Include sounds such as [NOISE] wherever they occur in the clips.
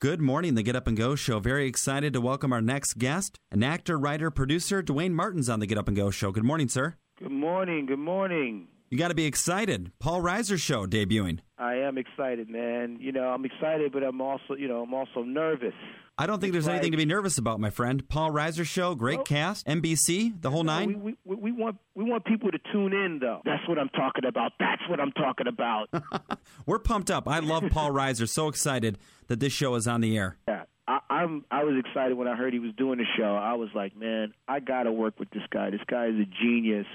Good morning, the Get Up and Go show. Very excited to welcome our next guest, an actor, writer, producer, Duane Martin's on the Get Up and Go show. Good morning, sir. Good morning. Good morning. You got to be excited. Paul Reiser show debuting. I am excited, man. You know, I'm excited, but I'm also, you know, I'm also nervous. I don't think there's Right. anything to be nervous about, my friend. Paul Reiser show, great Well- cast, NBC, the whole nine. we, we, we want we want people to tune in, though. That's what I'm talking about. That's what I'm talking about. [LAUGHS] We're pumped up. I love Paul Reiser. So excited that this show is on the air. yeah, I, I'm. I was excited when I heard he was doing the show. I was like, man, I got to work with this guy. This guy is a genius,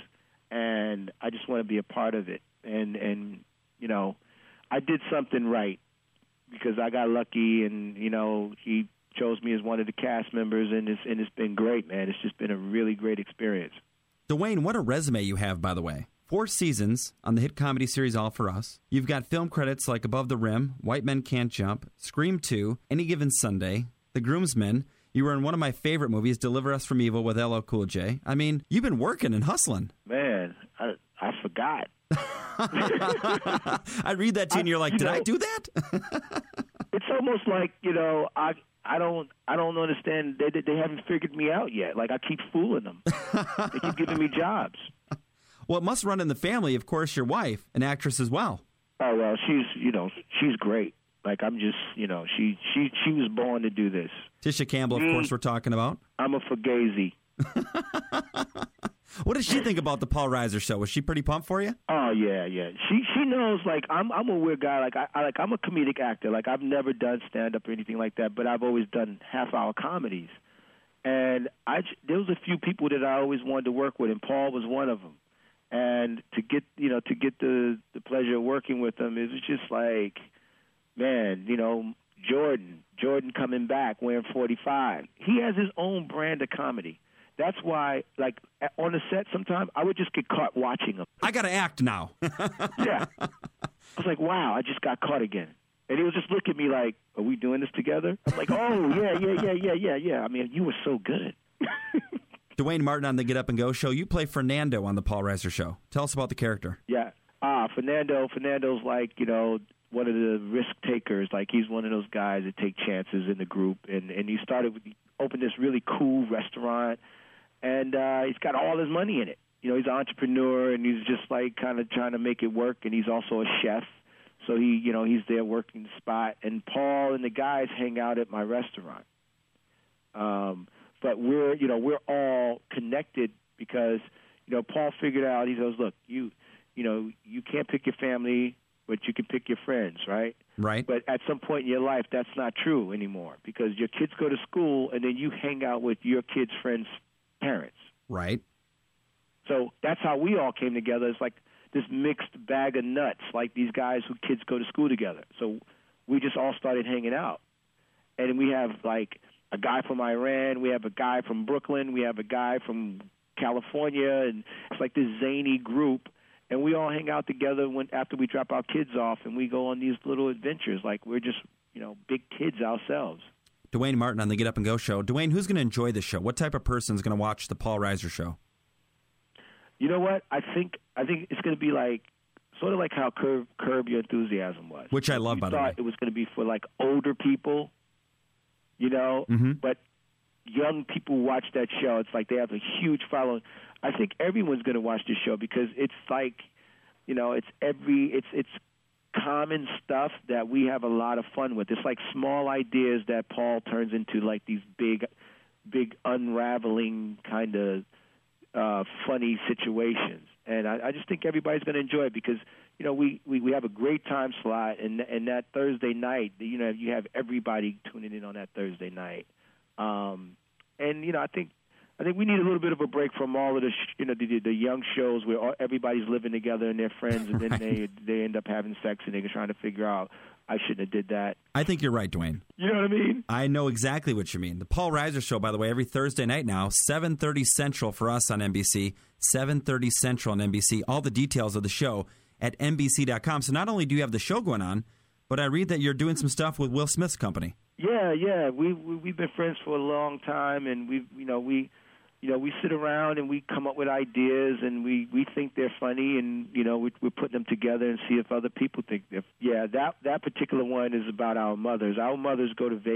and I just want to be a part of it. And and you know, I did something right because I got lucky, and you know, he chose me as one of the cast members, and it's and it's been great, man. It's just been a really great experience. Duane, what a resume you have, by the way. Four seasons on the hit comedy series All of Us. You've got film credits like Above the Rim, White Men Can't Jump, Scream 2, Any Given Sunday, The Groomsmen. You were in one of my favorite movies, Deliver Us from Eva with LL Cool J. I mean, you've been working and hustling. Man, I I forgot. [LAUGHS] I read that to you and you're like, You did I know- do that? [LAUGHS] it's almost like you know I I don't I don't understand they they- they haven't figured me out yet. Like I keep fooling them. they keep giving me jobs. [LAUGHS] well, it must run in the family. Of course, your wife, an actress as well. Oh well, she's you know she's great. Like I'm just you know she she she was born to do this. Tisha Campbell, of course, we're talking about. I'm a fugazi. What does she think about the Paul Reiser show? Was she pretty pumped for you? Oh yeah, yeah. She she knows like I'm I'm a weird guy. Like I, I like I'm a comedic actor. Like I've never done stand up or anything like that, but I've always done half hour comedies. And I there was a few people that I always wanted to work with, and Paul was one of them. And to get you know to get the the pleasure of working with it was just like, man, you know, Jordan, Jordan coming back wearing 45. He has his own brand of comedy. That's why, like on the set, sometimes I would just get caught watching them. I got to act now. [LAUGHS] Yeah. I was like, wow, I just got caught again. And he was just looking at me like, are we doing this together? I'm like, oh, yeah, yeah, yeah, yeah, yeah, yeah. I mean, you were so good. [LAUGHS] Duane Martin on the Get Up and Go show. You play Fernando on the Paul Reiser show. Tell us about the character. yeah. Ah, Fernando, Fernando's like, you know, one of the risk takers. Like, he's one of those guys that take chances in the group. And, and he started, with, opened this really cool restaurant, and uh, he's got all his money in it. You know, he's an entrepreneur, and he's just like kind of trying to make it work, and he's also a chef. So he, you know, he's there working the spot, and Paul and the guys hang out at my restaurant. Um, but we're, you know, we're all connected because, you know, Paul figured out. He goes, look, you, you know, you can't pick your family, but you can pick your friends, right? Right? But at some point in your life, that's not true anymore because your kids go to school, and then you hang out with your kids' friends' parents. Right. So that's how we all came together. It's like this mixed bag of nuts, like these guys who kids go to school together. So we just all started hanging out. And we have like a guy from Iran, we have a guy from Brooklyn, we have a guy from California, and it's like this zany group. And we all hang out together when after we drop our kids off, and we go on these little adventures. Like we're just you know big kids ourselves. Duane Martin on the Get Up and Go show. Duane, who's going to enjoy this show? What type of person is going to watch the Paul Reiser show? You know what? I think I think it's going to be like sort of like how Curb, Curb Your Enthusiasm was, Which I love, We by the thought way. it was going to be for like older people, you know, Mhm. but young people watch that show. It's like they have a huge following. I think everyone's going to watch this show because it's like, you know, it's every it's it's common stuff that we have a lot of fun with. It's like small ideas that Paul turns into like these big, big unraveling kind of uh, funny situations. And I, I just think everybody's going to enjoy it because you know we, we we have a great time slot, and and that Thursday night, you know, you have everybody tuning in on that Thursday night. Um, and you know, I think I think we need a little bit of a break from all of the sh- you know the, the, the young shows where all, everybody's living together and they're friends, and then [LAUGHS] Right. they they end up having sex and they're trying to figure out I shouldn't have did that. I think you're right, Duane. You know what I mean? I know exactly what you mean. The Paul Reiser show, by the way, every Thursday night now, 7:30 Central for us on NBC, 7:30 Central on NBC. All the details of the show at NBC.com. So not only do you have the show going on, but I read that you're doing some stuff with Will Smith's company. Yeah, yeah. We, we we've been friends for a long time, and we've you know we you know, we sit around and we come up with ideas and we we think they're funny and you know we we put them together and see if other people think they're yeah that that particular one is about our mothers. Our mothers go to Vegas